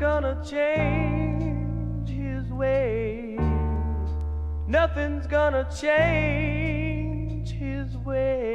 gonna change his way. Nothing's gonna change his way.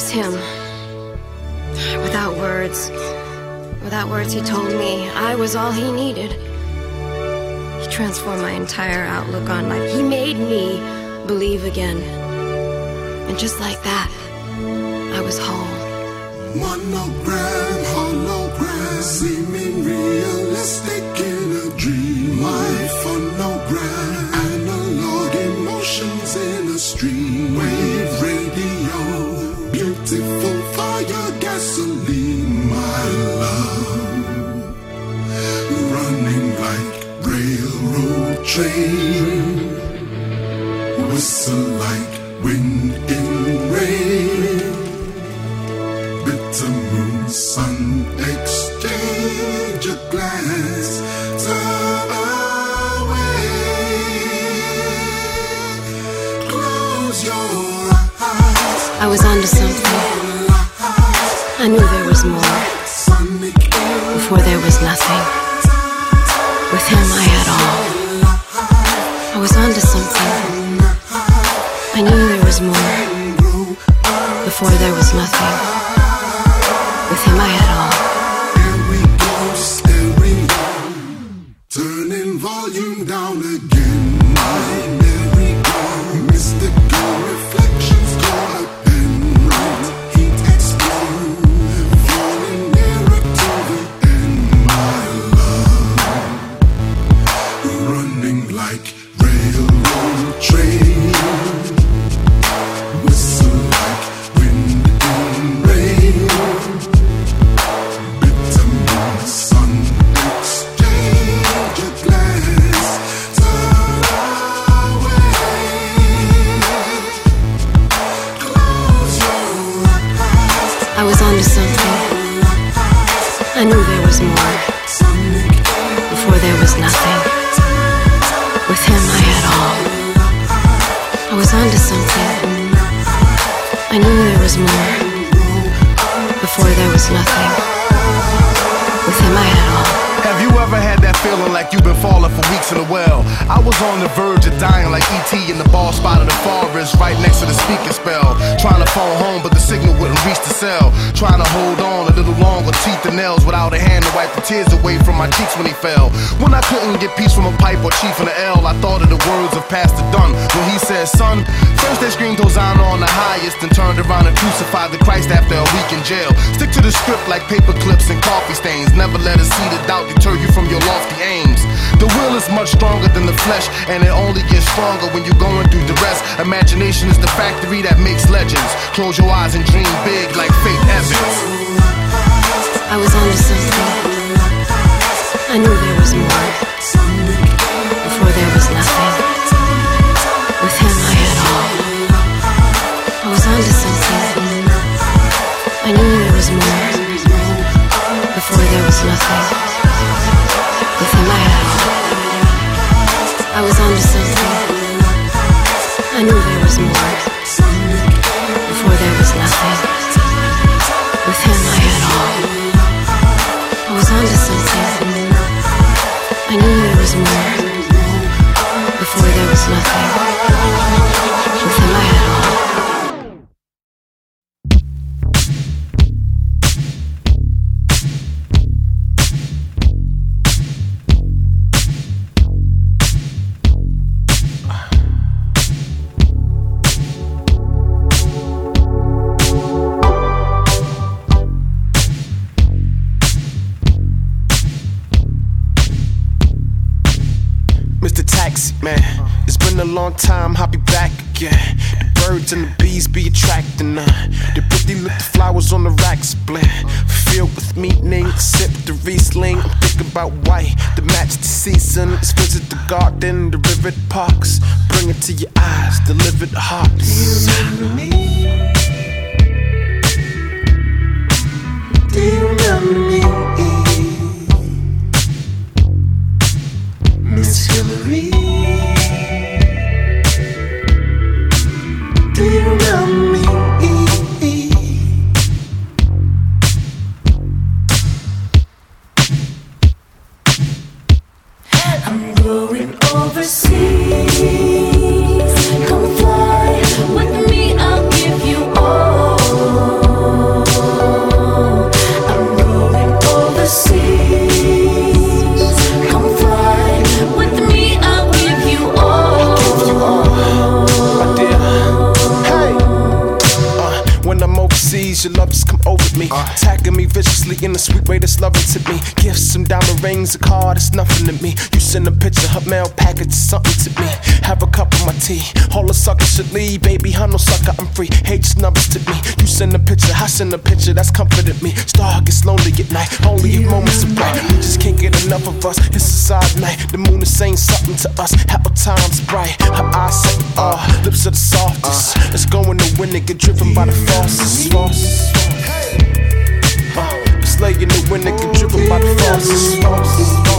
Was him. Without words, without words, he told me I was all he needed. He transformed my entire outlook on life. He made me believe again. And just like that, I was whole. Monogram, hologram, seeming realistic in a dream. My phonogram, analog emotions in a stream. Wave 追。Was onto something. I knew there was more. Before there was nothing. The spot of the forest, right next to the speaker spell. Trying to phone home, but the signal wouldn't reach the cell. Trying to hold on a little longer, teeth and nails without a hand to wipe the tears away from my cheeks when he fell. When I couldn't get peace from a pipe or chief in the L, I thought of the words of Pastor Dunn when he said, Son, first they screamed Hosanna on the highest and turned around and crucified the Christ after a week in jail. Stick to the script like paper clips and coffee stains. Never let a seed of doubt deter you from your lofty aims. The will is much stronger than the flesh, and it only gets stronger when you're going through the rest. Imagination is the factory that makes legends. Close your eyes and dream big like Faith Evans. I was onto something. I knew there was more. Before there was garden, the river, the parks. Bring it to your eyes, deliver the hearts. Rings, a car it's nothing to me. You send a picture, her mail package, something to me. Have a cup of my tea. All the suckers should leave, baby. I'm no sucker, I'm free. Hate numbers to me. You send a picture, I send a picture that's comforted me. Star gets lonely at night, only if moments are bright. We just can't get enough of us. It's a side night. The moon is saying something to us. How the times bright. Her eyes set uh, lips are the softest. It's going in wind and get driven by the faucets. faucets. Uh, slay in the wind and get driven by the faucets.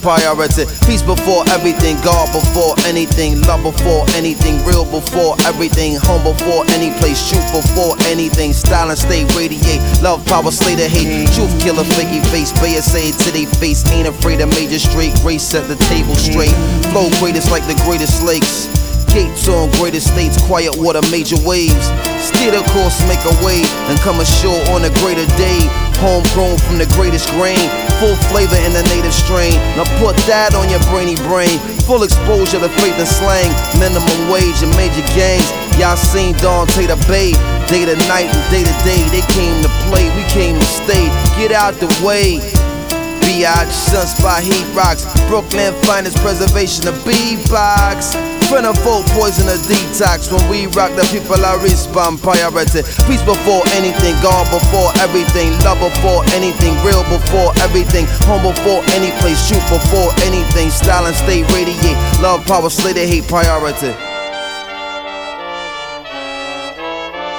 Priority. Peace before everything, God before anything, love before anything, real before everything, home before any place, shoot before anything, style and stay radiate, love power, slay the hate, truth killer, fakey face, Bayer say to they face, ain't afraid of major straight, race set the table straight, flow greatest like the greatest lakes. Gates on great estates, quiet water, major waves. Steer the course, make a way, and come ashore on a greater day. Homegrown from the greatest grain, full flavor in the native strain. Now put that on your brainy brain. Full exposure to faith and slang, minimum wage and major gangs. Y'all seen Dante the Bay, day to night and day to day. They came to play, we came to stay. Get out the way. Biatch, Sunspot, Heat Rocks, Brooklyn finest preservation of B-Box. Friend of folk, poison a detox. When we rock, the people are respond priority. Peace before anything, God before everything, love before anything, real before everything, home before any place, shoot before anything, style and stay radiate, love, power, slay the hate priority.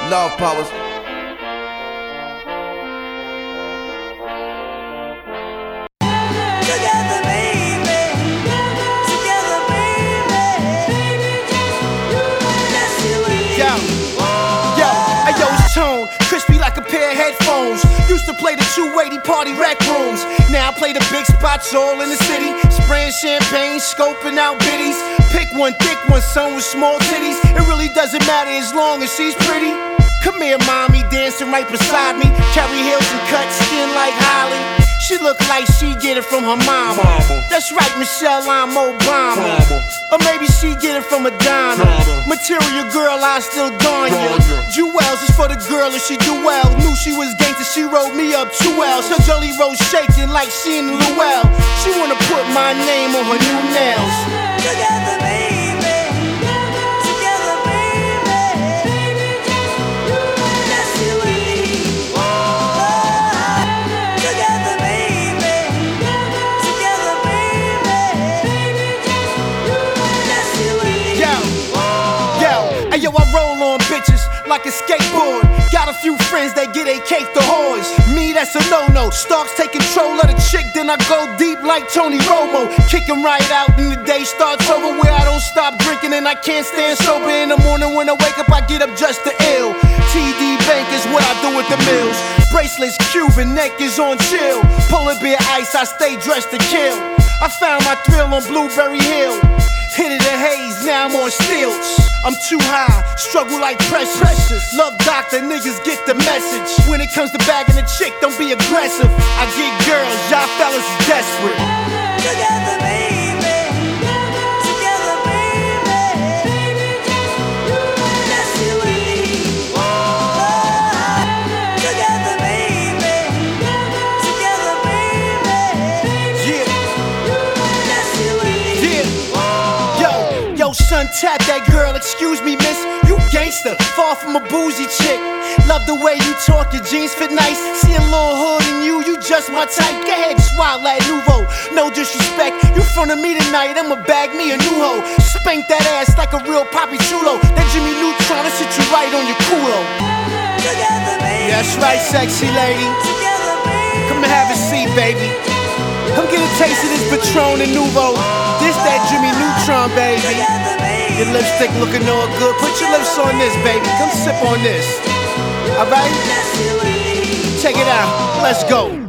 Love powers. Headphones. Used to play the 280 party rec rooms. Now I play the big spots all in the city. Spraying champagne, scoping out biddies. Pick one thick one, son with small titties. It really doesn't matter as long as she's pretty. Come here, mommy, dancing right beside me. Carry heels and cut skin like Holly. She look like she get it from her mama. That's right, Michelle, I'm Obama. Or maybe she get it from Madonna. Material girl, I still gone ya. Jewels is for the girl if she do well. Knew she was gangster, she wrote me up two L's. Her jelly roll shaking like she in Luell. She wanna put my name on her new nails. Together, like a skateboard. Got a few friends that get a cake to whores. Me, that's a no-no. Starks take control of the chick, then I go deep like Tony Romo. Kick 'em right out, and the day starts over where I don't stop drinking and I can't stand sober. In the morning when I wake up, I get up just to ill. TD Bank is what I do with the mills. Bracelets, Cuban, neck is on chill. Polar bear ice, I stay dressed to kill. I found my thrill on Blueberry Hill. Hit it a haze, now I'm on stilts. I'm too high, struggle like precious. Love doctor, niggas get the message. When it comes to bagging a chick, don't be aggressive. I get girls, y'all fellas is desperate. Together, baby. Son, tap that girl. Excuse me, miss. You gangster, far from a boozy chick. Love the way you talk, your jeans fit nice. See a little hood in you, you just my type. Go ahead, swallow that Nuvo. No disrespect, you front of me tonight, I'ma bag me a new hoe. Spank that ass like a real poppy chulo. That Jimmy Neutron to sit you right on your culo. That's right, sexy lady. Come and have a seat, baby. Come get a taste of this Patron and Nuvo. That Jimmy Neutron, baby. Your lipstick looking all good. Put your lips on this, baby. Come sip on this. Alright? Check it out. Let's go.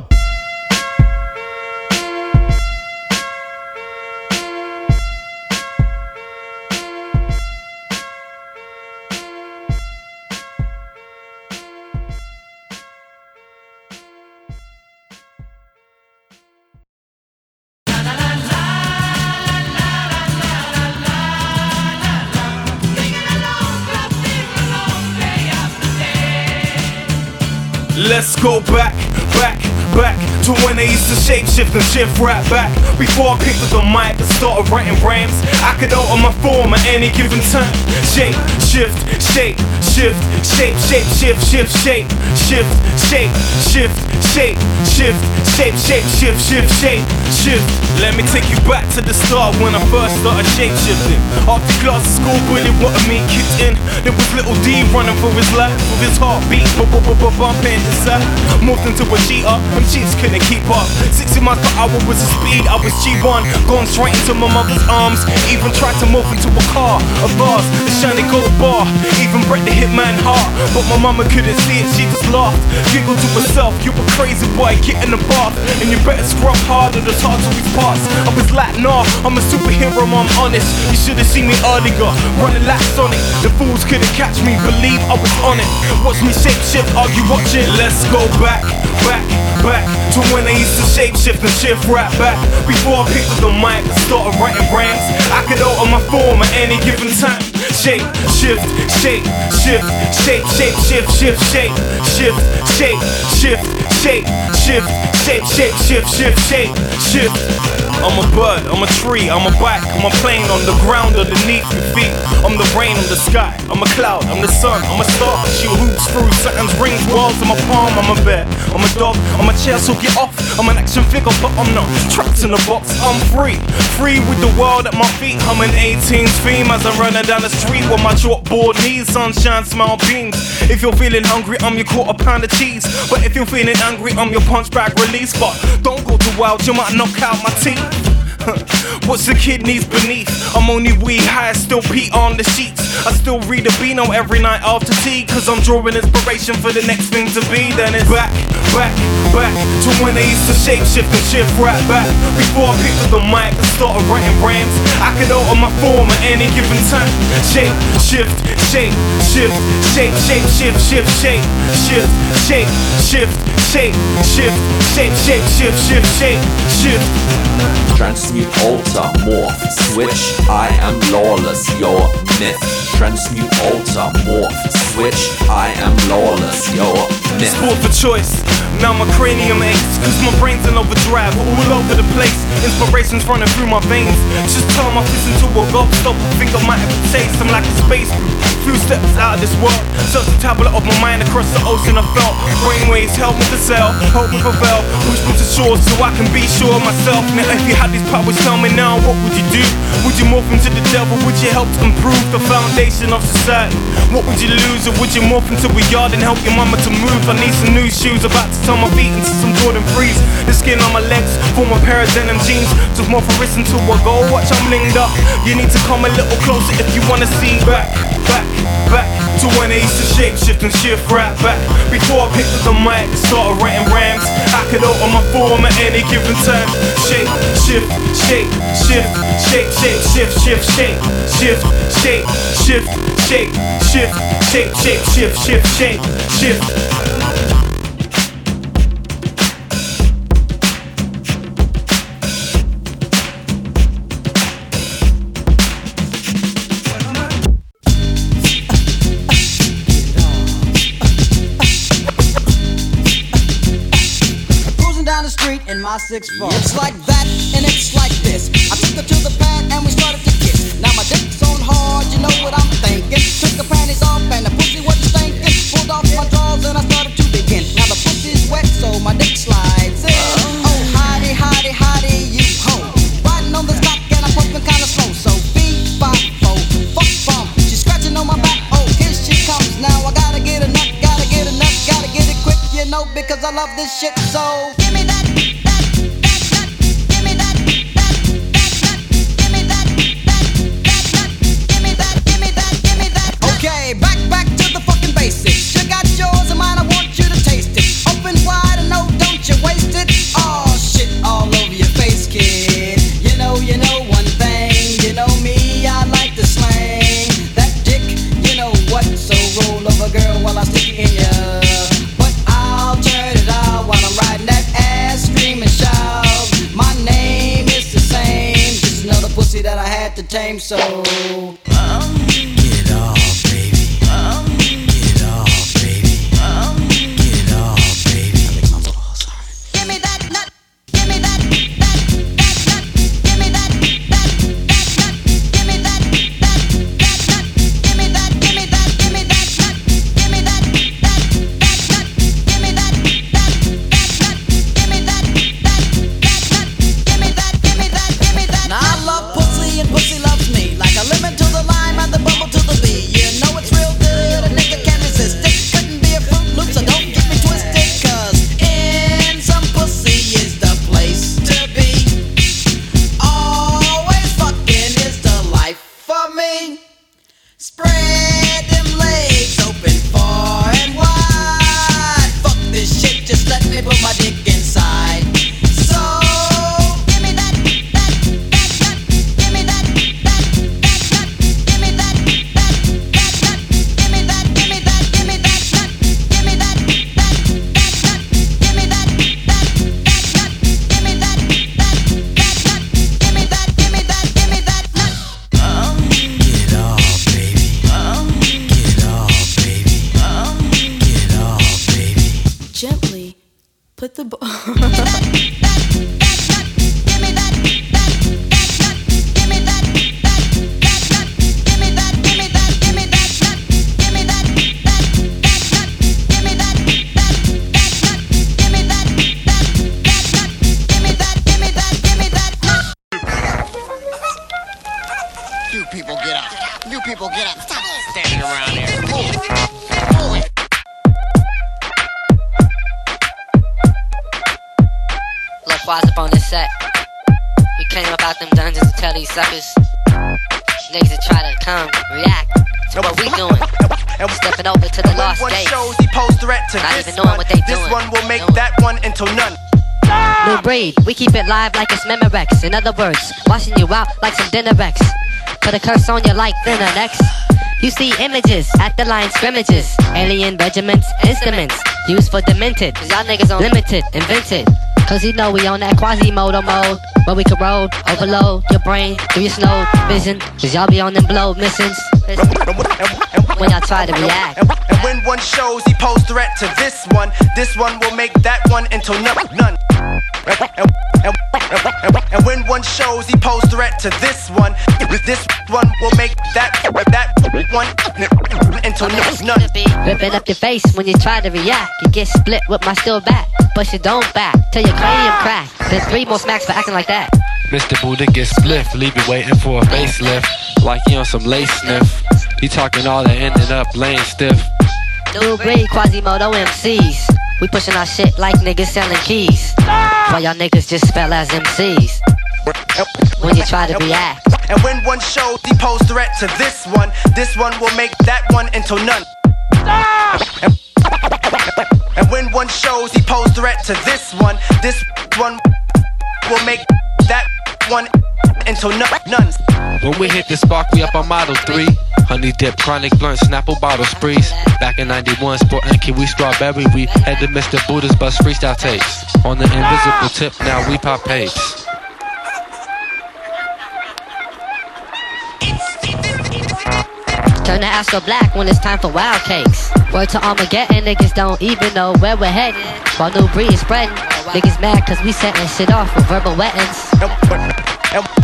Let's go back, back, back to when I used to shape shift and shift right back. Before I picked up the mic and started writing rhymes, I could alter my form at any given time. Shape, shift, shape, shift, shape, shape, shift, shift, shape, shift, shape, shift, shape, shift, shape, shape, shift, shift, shape, shift. Let me take you back to the start when I first started shape shifting. After class at school, Willie wanted me kicked in. There was little D running for his life with his heartbeat, bu- bu- bu- bu- bumping inside. Moved into a cheater, G's couldn't keep up. 60 miles per hour was the speed, I was G1. Gone straight into my mother's arms. Even tried to morph into a car, a vase, a shiny gold bar. Even break the hitman heart. But my mama couldn't see it, she just laughed. Giggled to herself, you a crazy boy, get in the bath. And you better scrub harder, the hard to these parts. I was like, nah, I'm a superhero, I'm honest. You should've seen me earlier, running like Sonic. The fools couldn't catch me, believe I was on it. Watch me shape shift, argue watching. Let's go back, back, back to when I used to shape shift and shift right back. Before I picked up the mic and started writing rhymes, I could alter my form at any given time. Shape, shift, shape, shift, shape, shape, shift, shift, shape, shift, shape, shift, shape, shift, shape, shape, shift, shift, shape, shift. I'm a bird, I'm a tree, I'm a bike, I'm a plane on the ground underneath your feet. I'm the rain, I'm the sky, I'm a cloud, I'm the sun, I'm a star. She hoops through something's rings, walls in my palm, I'm a bear, I'm a dog, I'm a chair, so get off. I'm an action figure, but I'm not trapped in a box. I'm free, free with the world at my feet. I'm an 18's theme as I'm running down the street with my chalkboard knees, sunshine, smile beams. If you're feeling hungry, I'm your quarter pound of cheese. But if you're feeling angry, I'm your punch bag release. But don't go too wild, you might knock out my teeth. What's the kidneys beneath? I'm only weed high, still pee on the sheets. I still read a Beano every night after tea, cause I'm drawing inspiration for the next thing to be. Then it's back, back, back to when I used to shape shift and shift right back. Before I picked up the mic and started writing rhymes, I could alter my form at any given time. Shape, shift, shape, shift, shape, shape, shift, shift, shape, shift, shape, shift, shape, shift, shape, shape, shift, shift, shape, shift. Transmute, alter, morph, switch. I am lawless, your myth. Transmute, alter, morph, switch. I am lawless, myth. Sport for choice. Now my cranium aches, cause my brain's in overdrive, all over the place. Inspiration's running through my veins. Just turn my fist into a gobstopper. Think I might have a taste. I'm like a space Few steps out of this world. Search the tablet of my mind across the ocean I felt. Brainwaves help me to sail, help me prevail. Push me to shore so I can be sure of myself. Now if you had these powers, tell me now, what would you do? Would you morph into the devil? Would you help to improve the foundation of society? What would you lose? Or would you morph into a yard and help your mama to move? I need some new shoes, about to turn my feet into some Jordan Freeze. The skin on my legs form a pair of denim jeans. Just more for wrist until I go. Watch, I'm linked up. You need to come a little closer if you wanna see back, back, back to when I used to shape shift and shift right back. Before I picked up the mic and started writing rhymes, I could alter my form at any given time. Shape, shift, shape, shift, shape, shape, shift, shift, shape, shift, shape, shift, shape, shift, shape, shape, shift, shift, shape, shift. Six four. It's like that and it's like this. I took her to the pad and we started to kiss. Now my dick's on hard, you know what I'm thinking. Took her panties off and the pussy wasn't stinking. Pulled off my drawers and I started to begin. Now the pussy's wet, so my dick slides in. Oh, hidey, hidey, hidey, you ho. Riding on this cock and I'm pumping kinda slow. So beat, bop, fo, fuck, bump. She's scratching on my back. Oh, here she comes. Now I gotta get nut, gotta get nut, gotta get it quick, you know, because I love this shit so. Give me tame. So. Set. We came up out them dungeons to tell these suckers. Niggas that try to come, react to what we doing. Stepping over to the lost one days. shows he pose threat to Not this even knowing one. what they this doing. one will make that one into none. New breed, we keep it live like it's Memorex. In other words, washing you out like some dinner Rex. Put a curse on you like thinner next. You see images at the line scrimmages. Alien regiments, instruments used for demented. Cause y'all niggas on limited, invented. Cause you know we on that Quasimodo mode. Where we can roll, overload your brain through your snow vision. Cause y'all be on them blow missions. When y'all try to react. And when one shows he pose threat to this one, this one will make that one into none. None. And, when one shows he pose threat to this one, this one will make that that one into none. none. Ripping up your face when you try to react. You get split with my steel back, but you don't back till your cranium crack. There's three more smacks for acting like that. Mr. Buddha gets spliff, leave you waiting for a facelift. Like you on some lace sniff. You talking all that ended up laying stiff. New breed Quasimodo MCs. We pushing our shit like niggas selling keys. While y'all niggas just spell as MCs. When you try to react. And when one shows he pose threat to this one, this one will make that one into none. And, when one shows he pose threat to this one, this one will make one none. none. When we hit the spark, we up on Model 3. Honey dip, chronic blunt, Snapple bottle sprees. Back in 91, sport and kiwi strawberry. We had the Mr. Buddha's bus freestyle tapes. On the invisible tip, now we pop papes. Turn the Astro black when it's time for wild cakes. Word to Armageddon, niggas don't even know where we're heading. While new breed is spreading, niggas mad cause we setting shit off with verbal wettings.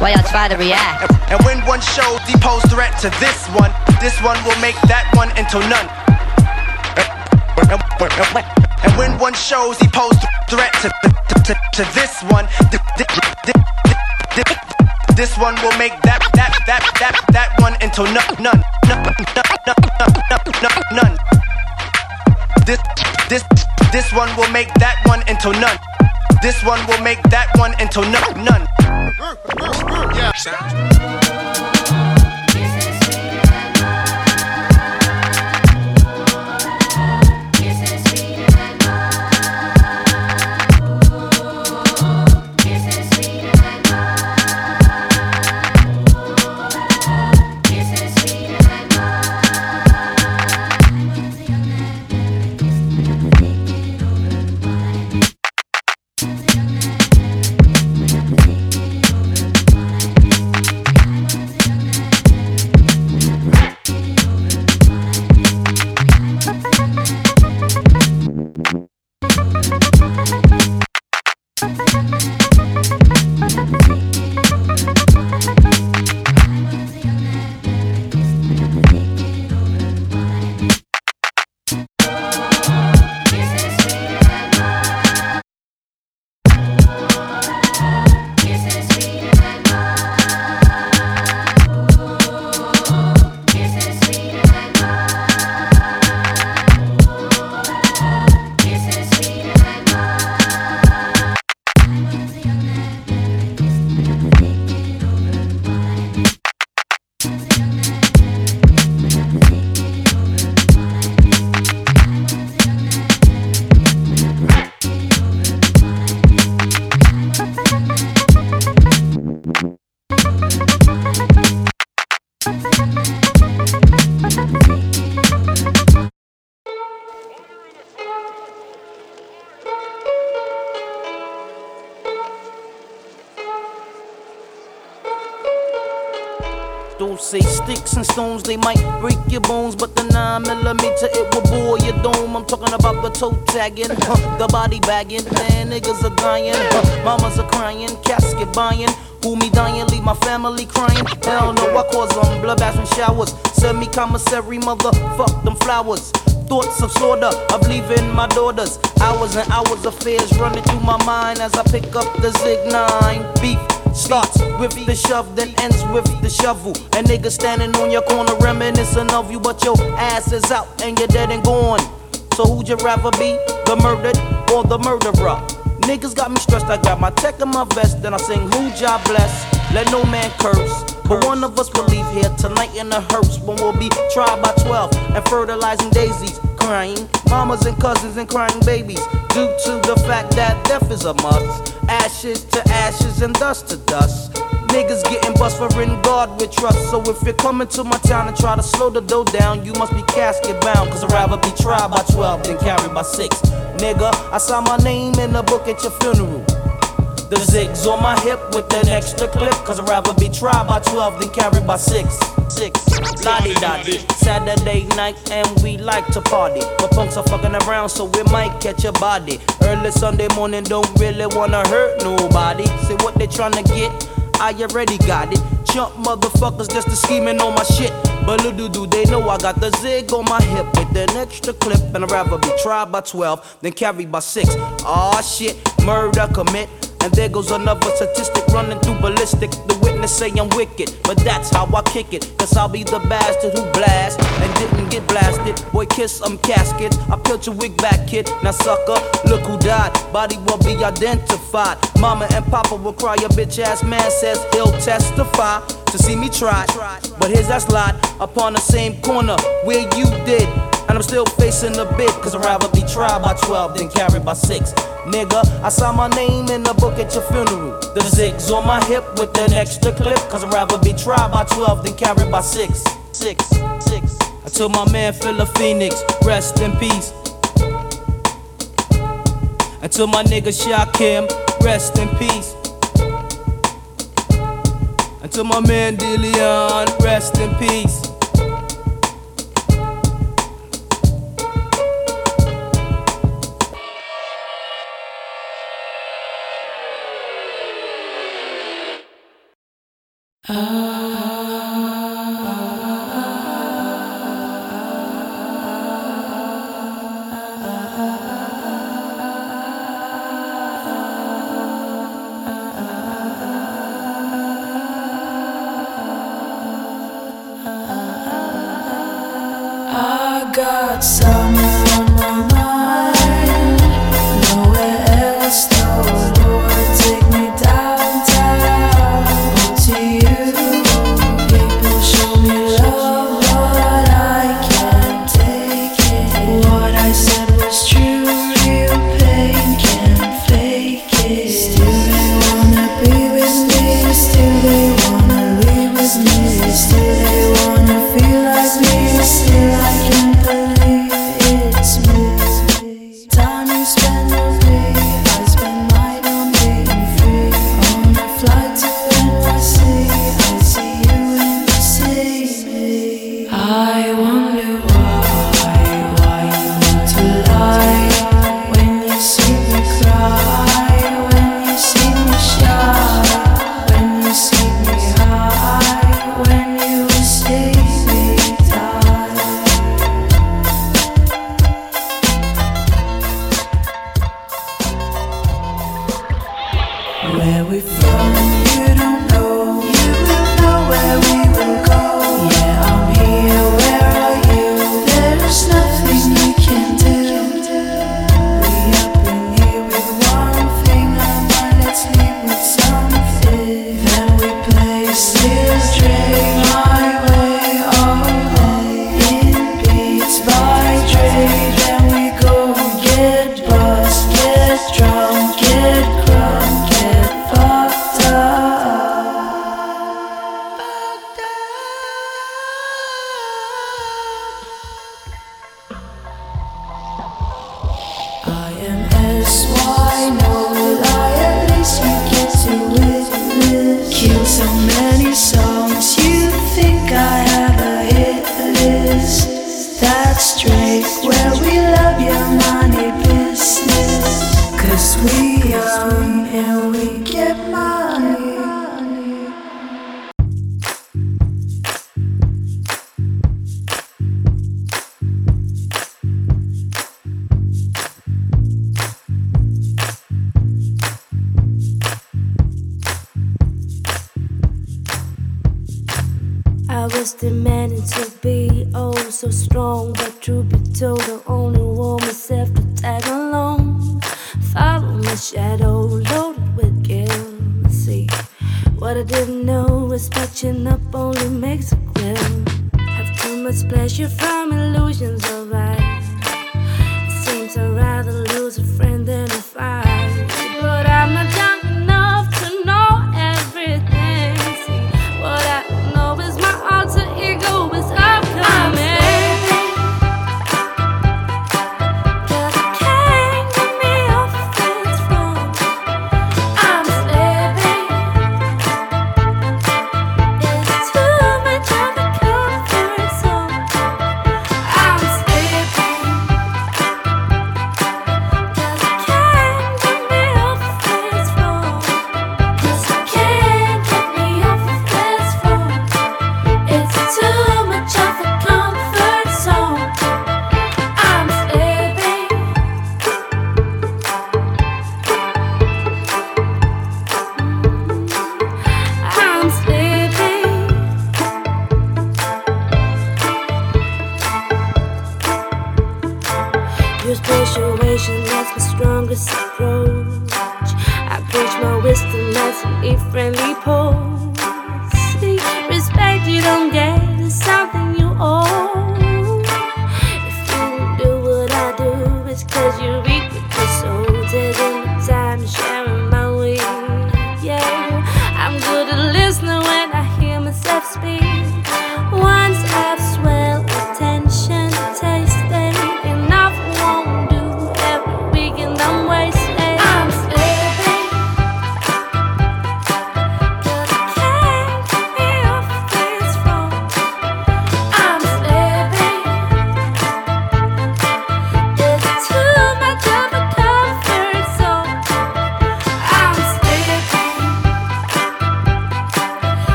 Why y'all try to react? And when one shows he pose threat to this one, this one will make that one into none. And when one shows he pose threat to, to, to, to this one, th- th- th- this one will make that that that that that one into none none none none none none. This this this one will make that one into none. This one will make that one into none none. Don't and stones, they might break your bones, but the 9 millimeter it will bore your dome. I'm talking about the toe tagging, the body bagging. Man, niggas are dying, mamas are crying, casket buying. Who me dying, leave my family crying. Hell no, I cause them bloodbaths and showers. Send me commissary, motherfuck them flowers. Thoughts of slaughter, of leaving my daughters. Hours and hours of fears running through my mind as I pick up the Zig 9. Beef starts with the shove, then ends with the shovel. And niggas standing on your corner reminiscing of you, but your ass is out and you're dead and gone. So who'd you rather be, the murdered or the murderer? Niggas got me stressed, I got my tech in my vest, then I sing who job bless, let no man curse. But one of us will leave here tonight in a hearse when we'll be tried by 12 and fertilizing daisies, crying mamas and cousins and crying babies due to the death is a must. Ashes to ashes and dust to dust. Niggas getting bust for in God with trust. So if you're coming to my town and try to slow the dough down, you must be casket bound. Cause I'd rather be tried by 12 than carried by 6. Nigga, I saw my name in the book at your funeral. The zigs on my hip with an extra clip. Cause I'd rather be tried by 12 than carried by 6. 6. Lottie dotty. Saturday night and we like to party. But punks are fucking around so we might catch a body. Early Sunday morning don't really wanna hurt nobody. See what they tryna get? I already got it. Jump motherfuckers just to scheming on my shit. But little do they know I got the zig on my hip with an extra clip. And I'd rather be tried by 12 than carried by 6. Aw shit, murder commit. And there goes another statistic running through ballistic. The witness say I'm wicked, but that's how I kick it. Cause I'll be the bastard who blast and didn't get blasted. Boy, kiss them caskets. I peeled your wig back, kid. Now, sucker, look who died. Body will be identified. Mama and Papa will cry. Your bitch ass man says he'll testify to see me try. But here's that slide upon the same corner where you did. And I'm still facing the bit, cause I'd rather be tried by 12 than carried by 6. Nigga, I saw my name in the book at your funeral. The zigs on my hip with an extra clip, cause I'd rather be tried by 12 than carried by 6. 6, 6. I told my man Philip Phoenix, rest in peace. Told my nigga Shakim, rest in peace. Told my man Dillion, rest in peace.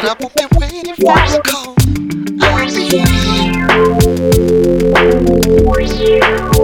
And I will be waiting for your call. I want to hear you.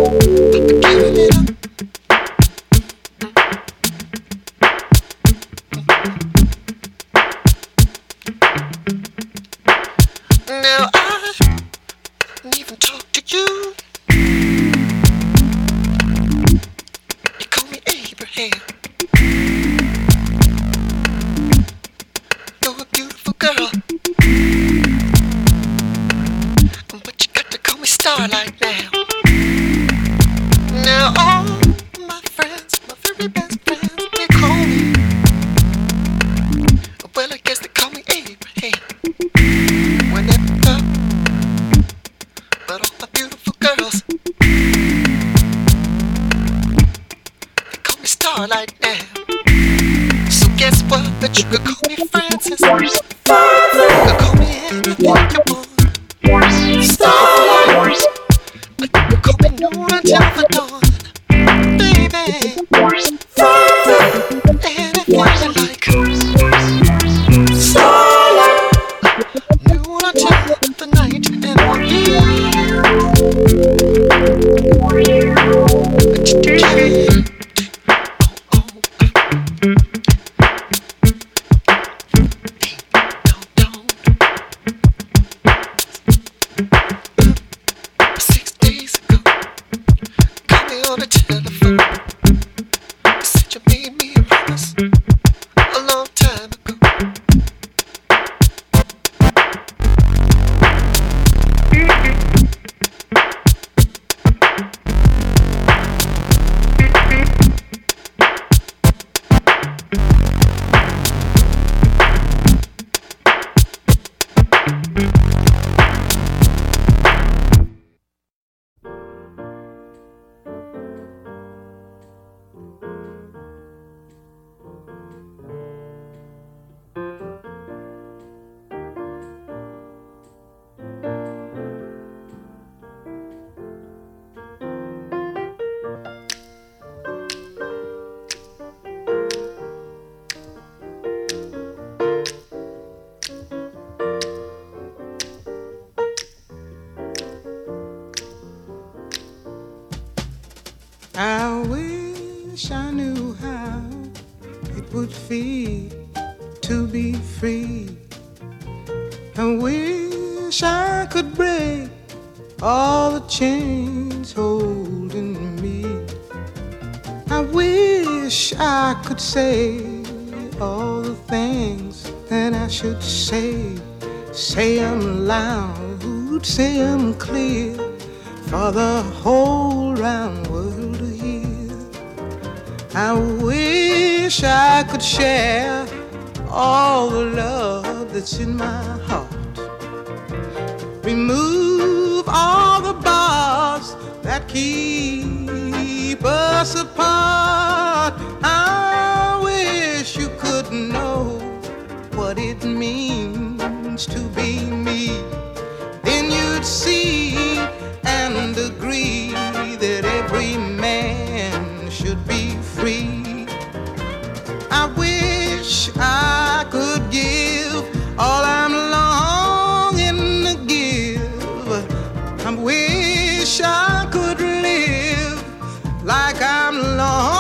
I wish I knew how it would feel to be free. I wish I could break all the chains holding me. I wish I could say all the things that I should say. Say them loud, say them clear for the whole round world. I wish I could share all the love that's in my heart. Remove all the bars that keep us apart. I wish you could know what it means to be me. Then you'd see like